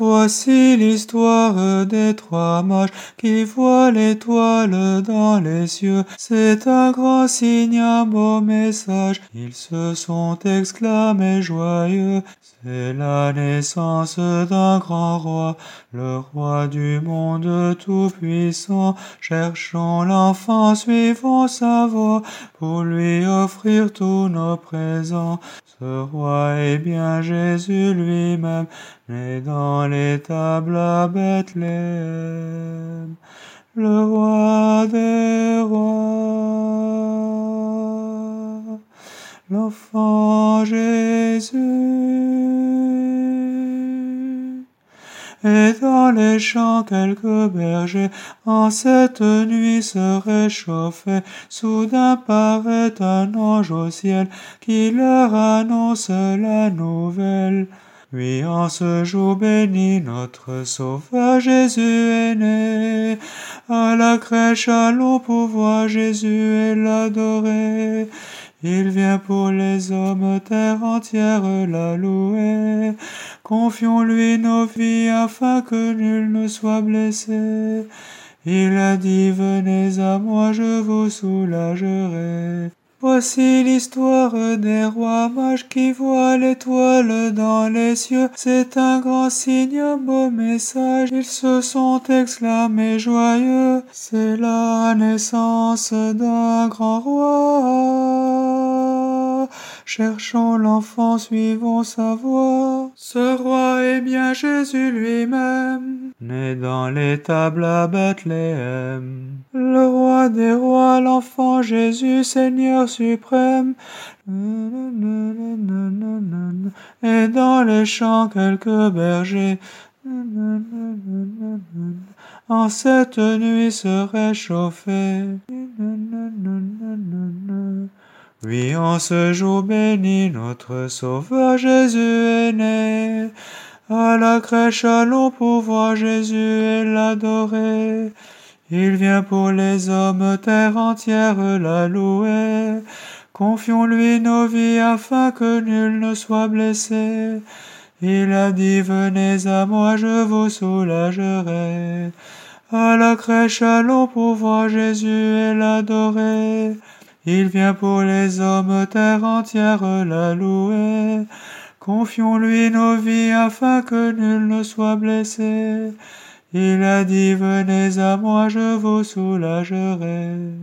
Voici l'histoire des trois mages qui voient l'étoile dans les cieux. C'est un grand signe, un beau message. Ils se sont exclamés joyeux. C'est la naissance d'un grand roi, le roi du monde tout-puissant. Cherchons l'enfant, suivons sa voix pour lui offrir tous nos présents. Ce roi est bien Jésus lui-même, né dans l'étable à Bethléem. Le roi des rois, l'enfant Jésus. Et dans les champs quelques bergers en cette nuit se réchauffaient. Soudain paraît un ange au ciel qui leur annonce la nouvelle. Oui, en ce jour béni, notre Sauveur Jésus est né. À la crèche, allons pour voir Jésus et l'adorer. Il vient pour les hommes, terre entière la louer. Confions-lui nos vies afin que nul ne soit blessé. Il a dit, venez à moi, je vous soulagerai. Voici l'histoire des rois mages qui voient l'étoile dans les cieux. C'est un grand signe, un beau message. Ils se sont exclamés joyeux. C'est la naissance d'un grand roi. Cherchons l'enfant, suivons sa voix. Ce roi est bien Jésus lui-même, né dans l'étable à Bethléem. Le roi des rois, l'enfant Jésus, Seigneur suprême. Et dans les champs quelques bergers. En cette nuit se réchauffaient. Oui, en ce jour béni, notre Sauveur Jésus est né. À la crèche, allons pour voir Jésus et l'adorer. Il vient pour les hommes, terre entière la louer. Confions-lui nos vies afin que nul ne soit blessé. Il a dit, venez à moi, je vous soulagerai. À la crèche, allons pour voir Jésus et l'adorer. Il vient pour les hommes, terre entière la louer. Confions-lui nos vies afin que nul ne soit blessé. Il a dit, venez à moi, je vous soulagerai.